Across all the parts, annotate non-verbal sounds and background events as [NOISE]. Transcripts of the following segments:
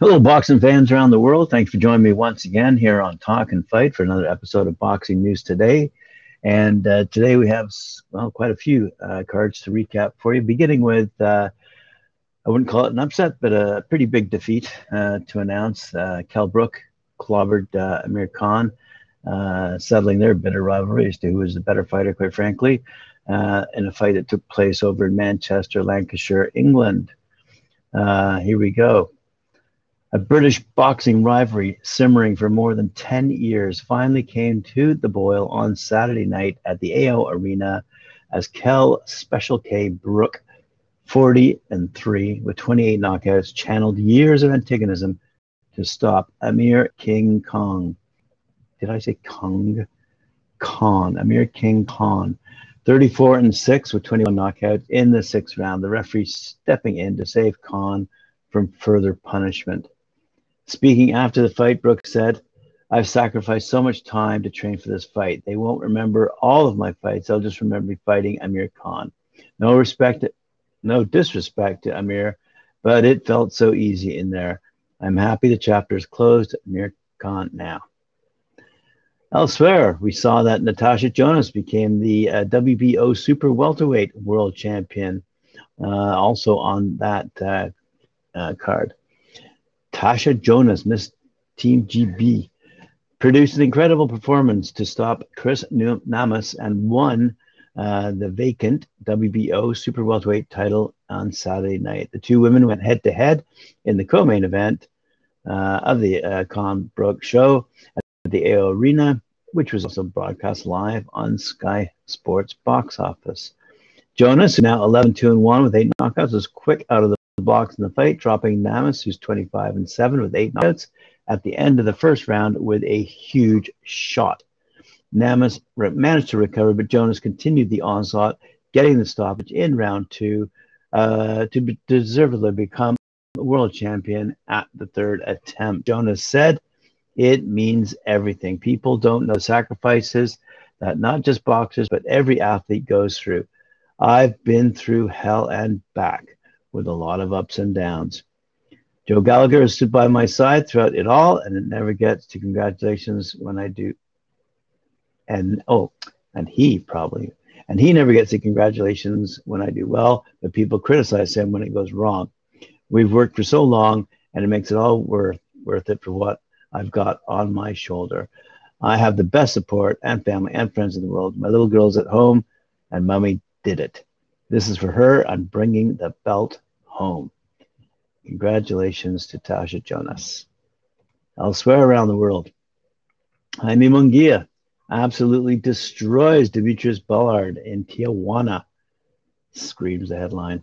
Hello, boxing fans around the world. Thanks for joining me once again here on Talk and Fight for another episode of Boxing News Today. And uh, today we have, well, quite a few uh, cards to recap for you, beginning with, uh, I wouldn't call it an upset, but a pretty big defeat uh, to announce. Uh, Kell Brook clobbered uh, Amir Khan, settling their bitter rivalry as to who was the better fighter, quite frankly, in a fight that took place over in Manchester, Lancashire, England. here we go. A British boxing rivalry simmering for more than 10 years finally came to the boil on Saturday night at the AO Arena as Kell Special K Brook, 40 and 3 with 28 knockouts, channeled years of antagonism to stop Amir King Kong. Did I say Kong? Khan, Amir King Khan, 34 and 6 with 21 knockouts in the sixth round. The referee stepping in to save Khan from further punishment. Speaking after the fight, Brooks said, I've sacrificed so much time to train for this fight. They won't remember all of my fights. They'll just remember me fighting Amir Khan. No respect, no disrespect to Amir, but it felt so easy in there. I'm happy the chapter is closed. Amir Khan now. Elsewhere, we saw that Natasha Jonas became the uh, WBO Super Welterweight World Champion, uh, also on that uh, uh card. Tasha Jonas, Miss Team GB, produced an incredible performance to stop Chris Namus and won uh, the vacant WBO super welterweight title on Saturday night. The two women went head to head in the co-main event uh, of the uh, Khan Brook show at the AO Arena, which was also broadcast live on Sky Sports box office. Jonas, now 11 2 and 1 with eight knockouts, was quick out of the box in the fight, dropping Namus, who's 25 and 7 with eight knockouts at the end of the first round with a huge shot. Namus re- managed to recover, but Jonas continued the onslaught, getting the stoppage in round two uh, to be- deservedly become world champion at the third attempt. Jonas said, It means everything. People don't know sacrifices that not just boxers, but every athlete goes through. I've been through hell and back with a lot of ups and downs. Joe Gallagher has stood by my side throughout it all, and it never gets to congratulations when I do. And oh, and he probably, and he never gets the congratulations when I do well, but people criticize him when it goes wrong. We've worked for so long, and it makes it all worth worth it for what I've got on my shoulder. I have the best support and family and friends in the world. My little girl's at home, and mommy did it. This is for her. I'm bringing the belt home. Congratulations to Tasha Jonas. Elsewhere around the world, Jaime Munguia absolutely destroys Demetrius Ballard in Tijuana, screams the headline.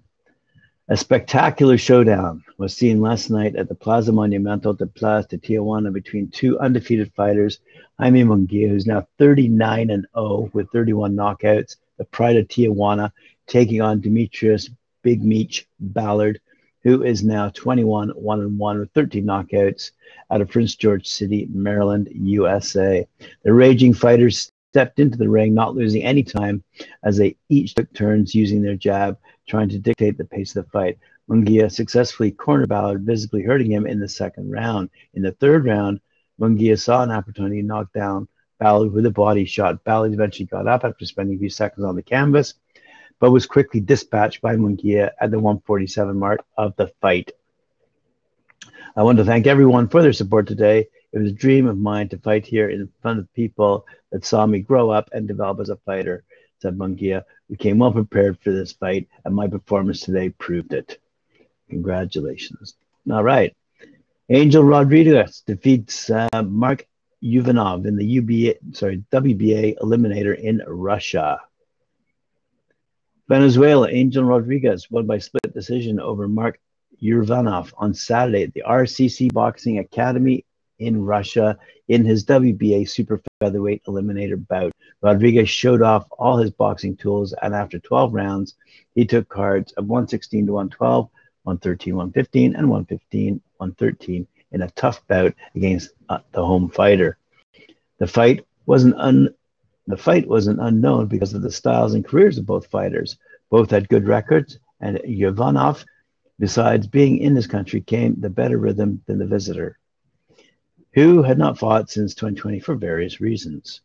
A spectacular showdown was seen last night at the Plaza Monumental de Plaza de Tijuana between two undefeated fighters. Jaime Munguia, who's now 39 and 0 with 31 knockouts, the pride of Tijuana, taking on Demetrius Big Meech Ballard, who is now 21 1 and 1 with 13 knockouts out of Prince George City, Maryland, USA. The raging fighters stepped into the ring, not losing any time as they each took turns using their jab, trying to dictate the pace of the fight. Munguia successfully cornered Ballard, visibly hurting him in the second round. In the third round, Munguia saw an opportunity to knock down Ballard with a body shot. Ballard eventually got up after spending a few seconds on the canvas but was quickly dispatched by Munguia at the 147 mark of the fight. I want to thank everyone for their support today. It was a dream of mine to fight here in front of people that saw me grow up and develop as a fighter, said Munguia. We came well prepared for this fight, and my performance today proved it. Congratulations. All right. Angel Rodriguez defeats uh, Mark Urvanov in the UBA, sorry, WBA eliminator in Russia. Venezuela, Angel Rodriguez won by split decision over Mark Urvanov on Saturday at the RCC Boxing Academy in Russia in his WBA super featherweight eliminator bout. Rodriguez showed off all his boxing tools, and after 12 rounds, he took cards of 116 to 112, 113, 115, and 115, 113 in a tough bout against uh, the home fighter. The fight was an un- the fight wasn't unknown because of the styles and careers of both fighters. Both had good records, and Ivanov, besides being in this country, came the better rhythm than the visitor, who had not fought since 2020 for various reasons.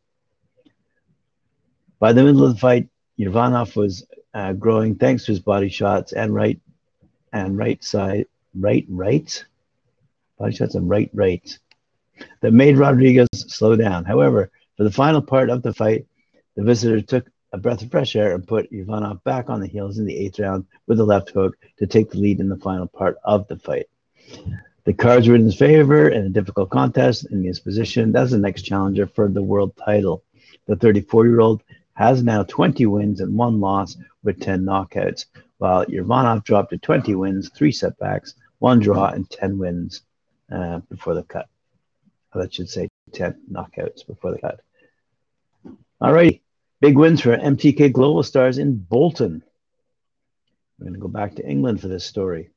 By the middle of the fight, Ivanov was uh, growing thanks to his body shots and right and right side, right, right, body shots and right, right that made Rodriguez slow down. However, for the final part of the fight, the visitor took a breath of fresh air and put Ivanov back on the heels in the eighth round with a left hook to take the lead in the final part of the fight. The cards were in his favor in a difficult contest in his position as the next challenger for the world title. The 34 year old has now 20 wins and one loss with 10 knockouts, while Ivanov dropped to 20 wins, three setbacks, one draw, and 10 wins uh, before the cut. That should say 10 knockouts before the cut. All right, big wins for MTK Global Stars in Bolton. We're going to go back to England for this story.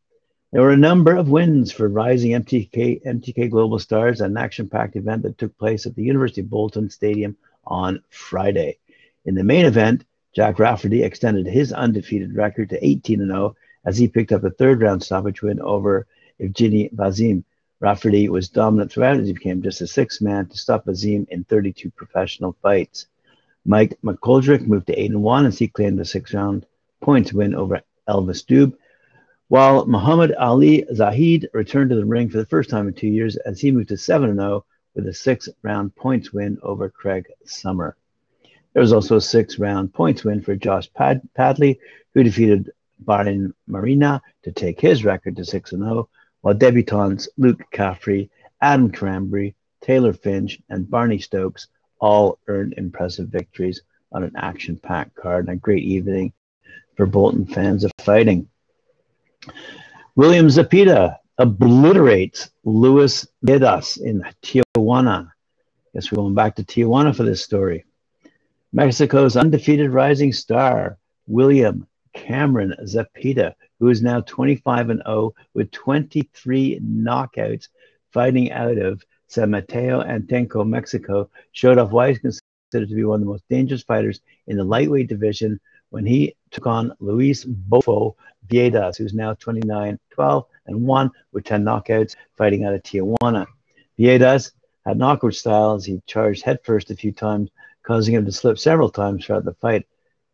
There were a number of wins for rising MTK MTK Global Stars, an action-packed event that took place at the University of Bolton Stadium on Friday. In the main event, Jack Rafferty extended his undefeated record to 18 0 as he picked up a third round stoppage win over Evgeny Vazim. Rafferty was dominant throughout as he became just a sixth man to stop Vazim in 32 professional fights. Mike McGoldrick moved to 8 and 1 as he claimed a six round points win over Elvis Dube, while Muhammad Ali Zahid returned to the ring for the first time in two years as he moved to 7 0 with a six round points win over Craig Summer. There was also a six round points win for Josh Pad- Padley, who defeated Barin Marina to take his record to 6 0, while debutants Luke Caffrey, Adam Cranberry, Taylor Finch, and Barney Stokes all earned impressive victories on an action packed card and a great evening for Bolton fans of fighting. William Zepeda obliterates Luis Viedas in Tijuana. Guess we're going back to Tijuana for this story. Mexico's undefeated rising star, William Cameron Zepeda, who is now 25 and 0 with 23 knockouts, fighting out of San Mateo Atenco, Mexico, showed off why he's considered to be one of the most dangerous fighters in the lightweight division when he took on Luis Bofo Viedas, who's now 29 12 and 1 with 10 knockouts, fighting out of Tijuana. Viedas had an awkward style as he charged headfirst a few times causing him to slip several times throughout the fight.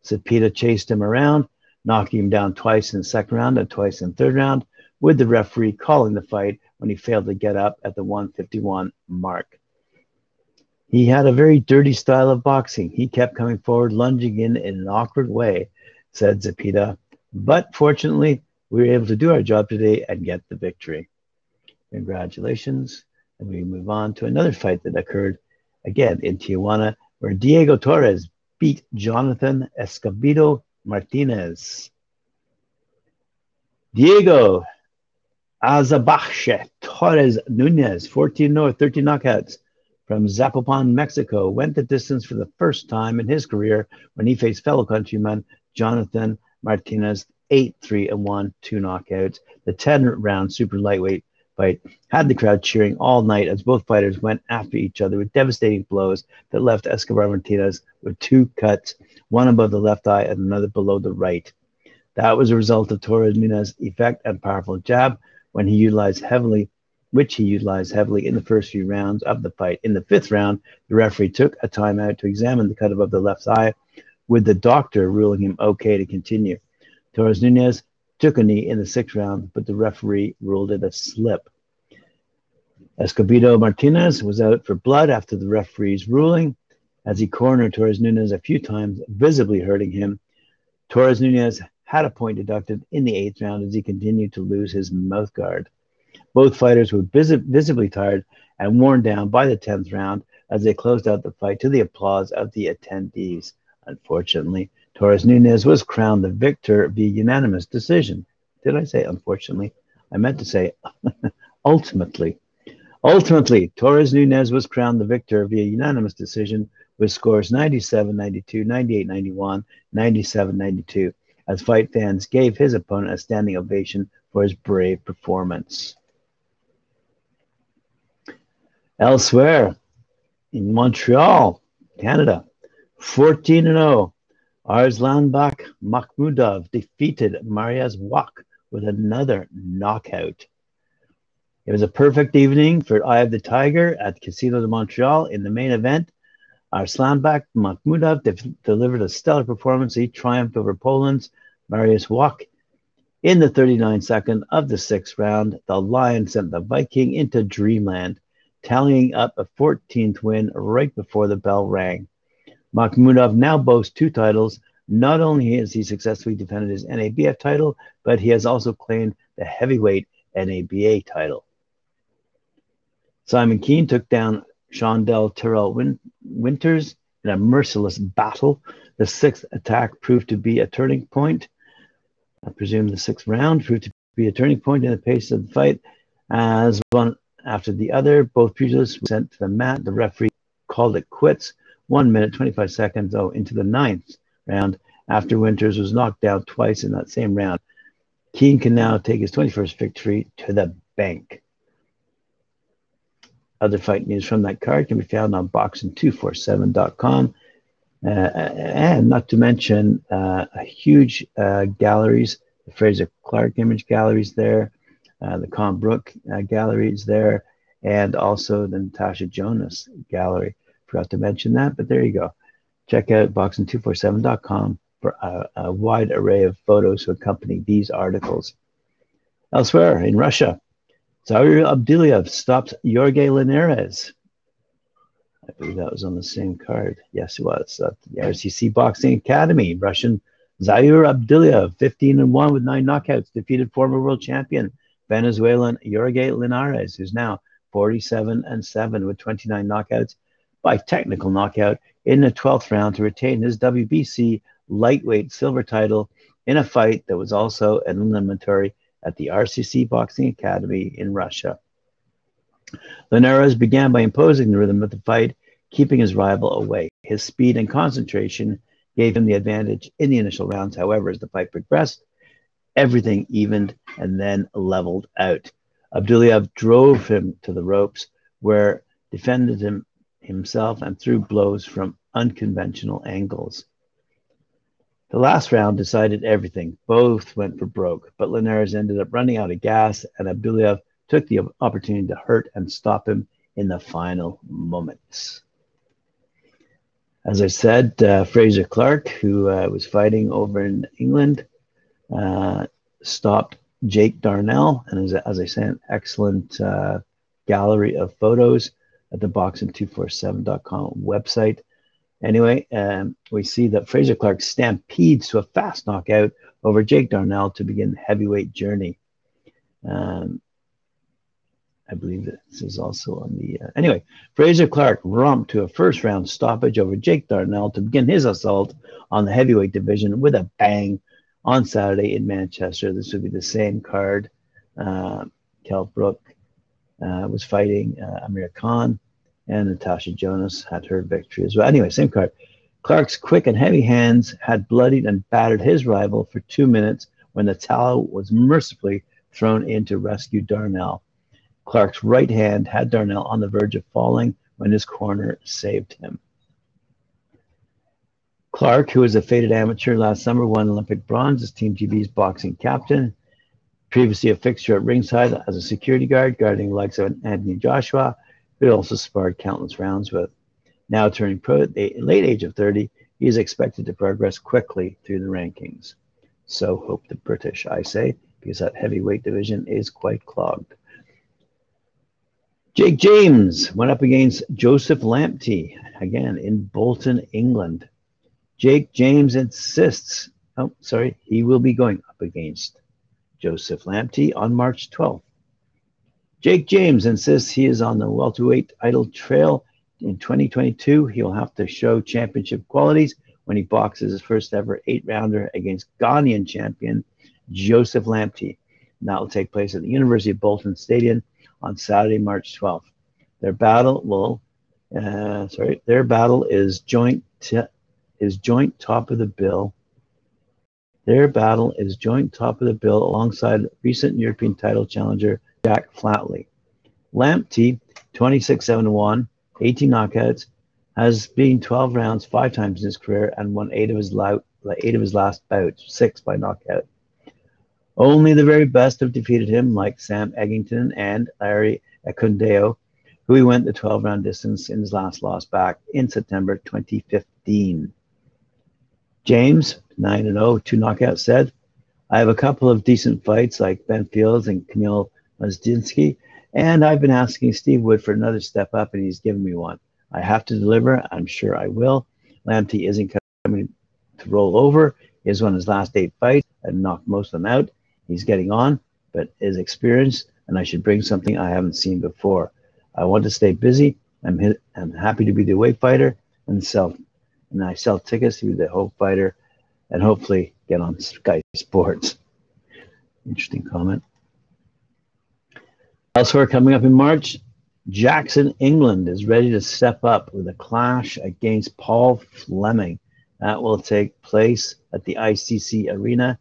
Zepeda chased him around, knocking him down twice in the second round and twice in the third round, with the referee calling the fight when he failed to get up at the 151 mark. He had a very dirty style of boxing. He kept coming forward, lunging in in an awkward way, said Zepeda. But fortunately, we were able to do our job today and get the victory. Congratulations. And we move on to another fight that occurred again in Tijuana where Diego Torres beat Jonathan Escobedo Martinez. Diego Azabache Torres Nunez, 14 0, 13 knockouts from Zapopan, Mexico, went the distance for the first time in his career when he faced fellow countryman Jonathan Martinez, 8 3 and 1, two knockouts. The 10 round super lightweight fight had the crowd cheering all night as both fighters went after each other with devastating blows that left Escobar Martinez with two cuts, one above the left eye and another below the right. That was a result of Torres Nunez's effect and powerful jab when he utilized heavily, which he utilized heavily in the first few rounds of the fight. In the fifth round, the referee took a timeout to examine the cut above the left eye, with the doctor ruling him okay to continue. Torres Nunez took a knee in the sixth round, but the referee ruled it a slip. Escobedo Martinez was out for blood after the referee's ruling as he cornered Torres Nunez a few times, visibly hurting him. Torres Nunez had a point deducted in the eighth round as he continued to lose his mouth guard. Both fighters were vis- visibly tired and worn down by the 10th round as they closed out the fight to the applause of the attendees. Unfortunately, Torres Nunez was crowned the victor via unanimous decision. Did I say unfortunately? I meant to say [LAUGHS] ultimately. Ultimately, Torres Nunez was crowned the victor via unanimous decision with scores 97 92, 98 91, 97 92, as fight fans gave his opponent a standing ovation for his brave performance. Elsewhere, in Montreal, Canada, 14 0. Arslanbek Makhmudov defeated Mariusz Wach with another knockout. It was a perfect evening for Eye of the Tiger at Casino de Montreal in the main event. Arslanbek Makhmudov de- delivered a stellar performance. He triumphed over Poland's Mariusz Wach. In the 39th second of the sixth round, the Lion sent the Viking into dreamland, tallying up a 14th win right before the bell rang. Makhmudov now boasts two titles. Not only has he successfully defended his NABF title, but he has also claimed the heavyweight NABA title. Simon Kean took down Shondell Terrell Win- Winters in a merciless battle. The sixth attack proved to be a turning point. I presume the sixth round proved to be a turning point in the pace of the fight. As one after the other, both pugilists were sent to the mat. The referee called it quits. One minute, 25 seconds, though, into the ninth round after Winters was knocked down twice in that same round. Kean can now take his 21st victory to the bank. Other fight news from that card can be found on boxing247.com. Uh, and not to mention uh, huge uh, galleries, the Frazer Clarke image galleries there, uh, the Khan Brook uh, galleries there, and also the Natasha Jonas gallery. Forgot to mention that, but there you go. Check out boxing247.com for a, a wide array of photos to accompany these articles. Elsewhere in Russia, Zaur Abduliev stopped Jorge Linares. I believe that was on the same card. Yes, it was. Uh, the RCC Boxing Academy, Russian Zaur Abduliev, 15 and 1 with nine knockouts, defeated former world champion Venezuelan Jorge Linares, who's now 47 and 7 with 29 knockouts by technical knockout in the 12th round to retain his WBC lightweight silver title in a fight that was also an eliminatory at the RCC Boxing Academy in Russia. Linares began by imposing the rhythm of the fight, keeping his rival away. His speed and concentration gave him the advantage in the initial rounds. However, as the fight progressed, everything evened and then leveled out. Abduliev drove him to the ropes, where defended him himself and threw blows from unconventional angles. The last round decided everything. Both went for broke, but Linares ended up running out of gas, and Abduliev took the opportunity to hurt and stop him in the final moments. As I said, uh, Frazer Clarke, who uh, was fighting over in England, uh, stopped Jake Darnell, and as, as I said, an excellent uh, gallery of photos at the boxing247.com website. Anyway, um, we see that Frazer Clarke stampedes to a fast knockout over Jake Darnell to begin the heavyweight journey. Um, I believe this is also on the. Uh, anyway, Frazer Clarke romped to a first round stoppage over Jake Darnell to begin his assault on the heavyweight division with a bang on Saturday in Manchester. This would be the same card. Uh, Brook uh, was fighting uh, Amir Khan and Natasha Jonas had her victory as well. Anyway, same card. Clarke's quick and heavy hands had bloodied and battered his rival for two minutes when the towel was mercifully thrown in to rescue Darnell. Clarke's right hand had Darnell on the verge of falling when his corner saved him. Clarke, who was a faded amateur last summer, won Olympic bronze as Team GB's boxing captain. Previously a fixture at ringside as a security guard, guarding the likes of Anthony Joshua, but also sparred countless rounds with. Now turning pro at the late age of 30, he is expected to progress quickly through the rankings. So hope the British, I say, because that heavyweight division is quite clogged. Jake James went up against Joseph Lamptey, again in Bolton, England. Jake James insists, oh, sorry, he will be going up against Joseph Lamptey on March 12th. Jake James insists he is on the welterweight title trail in 2022. He'll have to show championship qualities when he boxes his first ever eight rounder against Ghanaian champion Joseph Lamptey. That will take place at the University of Bolton Stadium on Saturday, March 12th. Their battle will, uh, sorry, their battle is joint t- is joint top of the bill. Their battle is joint top of the bill alongside recent European title challenger Jack Flatley. Lamptey 26 7 1, 18 knockouts, has been 12 rounds five times in his career and won eight of his, lout, eight of his last bouts, six by knockout. Only the very best have defeated him, like Sam Eggington and Larry Ekundayo, who he went the 12 round distance in his last loss back in September 2015. James, 9 0, two knockouts, said, I have a couple of decent fights like Ben Fields and Kamil Mazdinsky, and I've been asking Steve Wood for another step up, and he's given me one. I have to deliver. I'm sure I will. Lamptey isn't coming to roll over. He has won his last eight fights and knocked most of them out. He's getting on, but is experienced, and I should bring something I haven't seen before. I want to stay busy. I'm hit, I'm happy to be the weight fighter and sell, and I sell tickets to be the hope fighter, and hopefully get on Sky Sports. Interesting comment. Elsewhere, coming up in March, Jackson, England is ready to step up with a clash against Paul Fleming. That will take place at the ICC Arena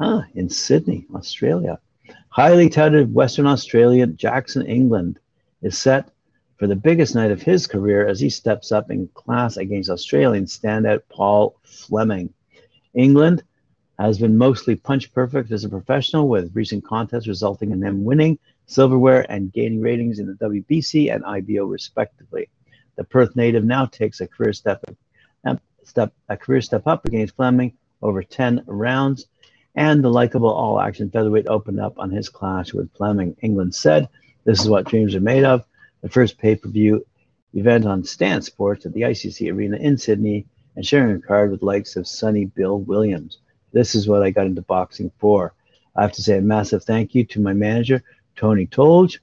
ah, in Sydney, Australia. Highly touted Western Australian Jackson, England is set for the biggest night of his career as he steps up in class against Australian standout Paul Fleming. England has been mostly punch perfect as a professional, with recent contests resulting in them winning silverware and gaining ratings in the WBC and IBO respectively. The Perth native now takes a career step, um, step a career step up against Fleming over 10 rounds, and the likable all-action featherweight opened up on his clash with Fleming. England said, "This is what dreams are made of." The first pay-per-view event on Stan Sports at the ICC Arena in Sydney, and sharing a card with likes of Sonny Bill Williams. This is what I got into boxing for. I have to say a massive thank you to my manager, Tony Tolge,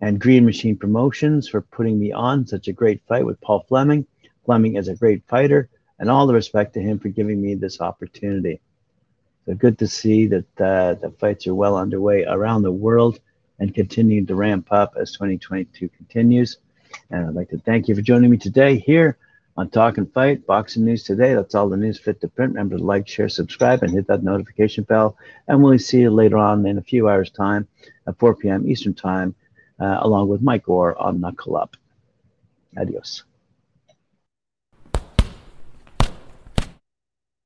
and Green Machine Promotions for putting me on such a great fight with Paul Fleming. Fleming is a great fighter, and all the respect to him for giving me this opportunity. So good to see that uh, the fights are well underway around the world and continuing to ramp up as 2022 continues. And I'd like to thank you for joining me today here on Talk and Fight, Boxing News Today. That's all the news fit to print. Remember to like, share, subscribe, and hit that notification bell. And we'll see you later on in a few hours' time at 4 p.m. Eastern Time, uh, along with Mike Orr on Knuckle Up. Adios.